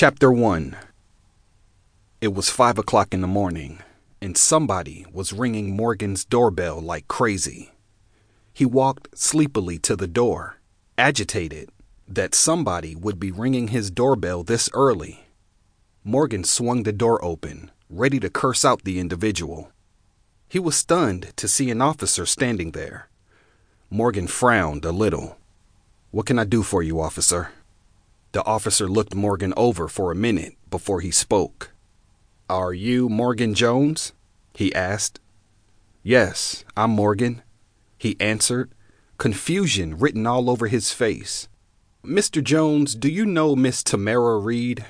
Chapter 1 It was five o'clock in the morning, and somebody was ringing Morgan's doorbell like crazy. He walked sleepily to the door, agitated that somebody would be ringing his doorbell this early. Morgan swung the door open, ready to curse out the individual. He was stunned to see an officer standing there. Morgan frowned a little. What can I do for you, officer? The officer looked Morgan over for a minute before he spoke. Are you Morgan Jones? he asked. Yes, I'm Morgan, he answered, confusion written all over his face. Mr. Jones, do you know Miss Tamara Reed?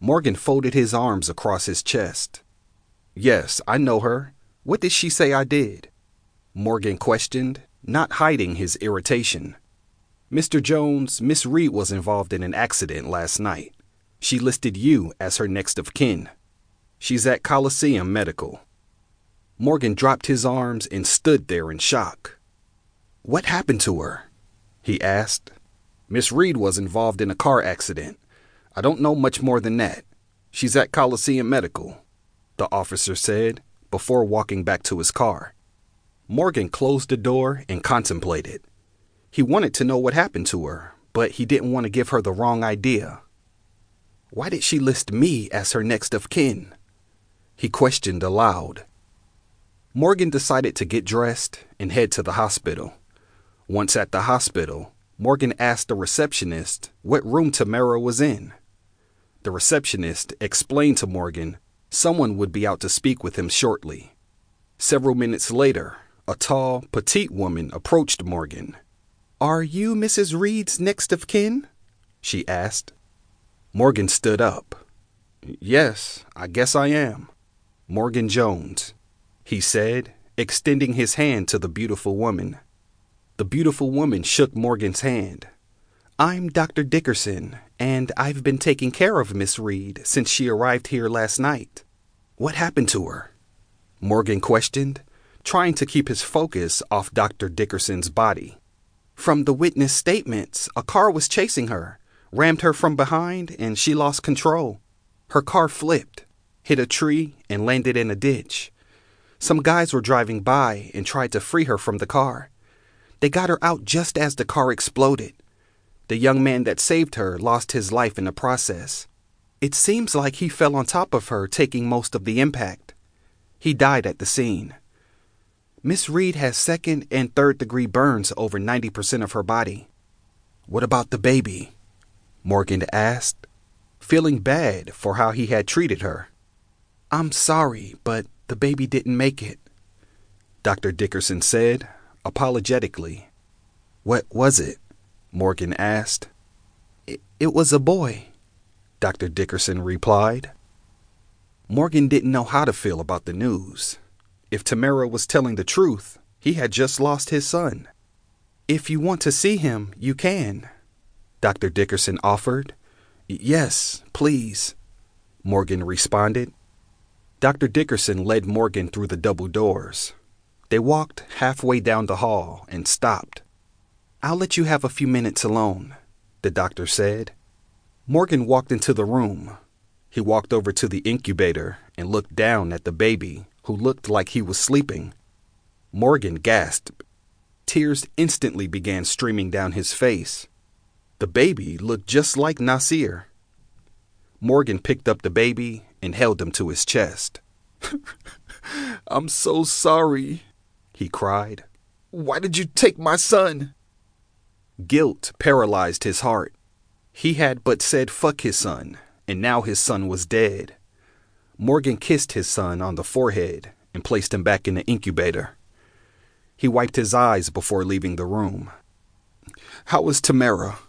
Morgan folded his arms across his chest. Yes, I know her. What did she say I did? Morgan questioned, not hiding his irritation. Mr. Jones, Miss Reed was involved in an accident last night. She listed you as her next of kin. She's at Coliseum Medical. Morgan dropped his arms and stood there in shock. What happened to her? he asked. Miss Reed was involved in a car accident. I don't know much more than that. She's at Coliseum Medical, the officer said before walking back to his car. Morgan closed the door and contemplated. He wanted to know what happened to her, but he didn't want to give her the wrong idea. Why did she list me as her next of kin? He questioned aloud. Morgan decided to get dressed and head to the hospital. Once at the hospital, Morgan asked the receptionist what room Tamara was in. The receptionist explained to Morgan someone would be out to speak with him shortly. Several minutes later, a tall, petite woman approached Morgan. Are you Mrs. Reed's next of kin? she asked. Morgan stood up. Yes, I guess I am. Morgan Jones, he said, extending his hand to the beautiful woman. The beautiful woman shook Morgan's hand. I'm Dr. Dickerson, and I've been taking care of Miss Reed since she arrived here last night. What happened to her? Morgan questioned, trying to keep his focus off Dr. Dickerson's body. From the witness statements, a car was chasing her, rammed her from behind, and she lost control. Her car flipped, hit a tree, and landed in a ditch. Some guys were driving by and tried to free her from the car. They got her out just as the car exploded. The young man that saved her lost his life in the process. It seems like he fell on top of her, taking most of the impact. He died at the scene. Miss Reed has second and third degree burns over 90% of her body. What about the baby? Morgan asked, feeling bad for how he had treated her. I'm sorry, but the baby didn't make it, Dr. Dickerson said, apologetically. What was it? Morgan asked. It, was a boy, Dr. Dickerson replied. Morgan didn't know how to feel about the news. If Tamara was telling the truth, he had just lost his son. If you want to see him, you can, Dr. Dickerson offered. Yes, please, Morgan responded. Dr. Dickerson led Morgan through the double doors. They walked halfway down the hall and stopped. I'll let you have a few minutes alone, the doctor said. Morgan walked into the room. He walked over to the incubator and looked down at the baby who looked like he was sleeping. Morgan gasped. Tears instantly began streaming down his face. The baby looked just like Nasir. Morgan picked up the baby and held him to his chest. I'm so sorry, he cried. Why did you take my son? Guilt paralyzed his heart. He had but said fuck his son, and now his son was dead. Morgan kissed his son on the forehead and placed him back in the incubator. He wiped his eyes before leaving the room. How is Tamara?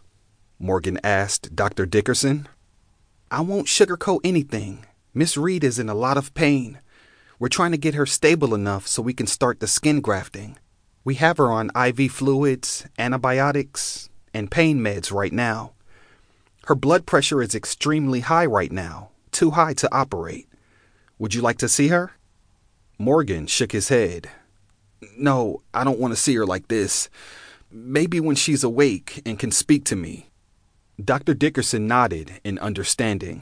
Morgan asked Dr. Dickerson. I won't sugarcoat anything. Miss Reed is in a lot of pain. We're trying to get her stable enough so we can start the skin grafting. We have her on IV fluids, antibiotics, and pain meds right now. Her blood pressure is extremely high right now, too high to operate. Would you like to see her? Morgan shook his head. No, I don't want to see her like this. Maybe when she's awake and can speak to me. Dr. Dickerson nodded in understanding,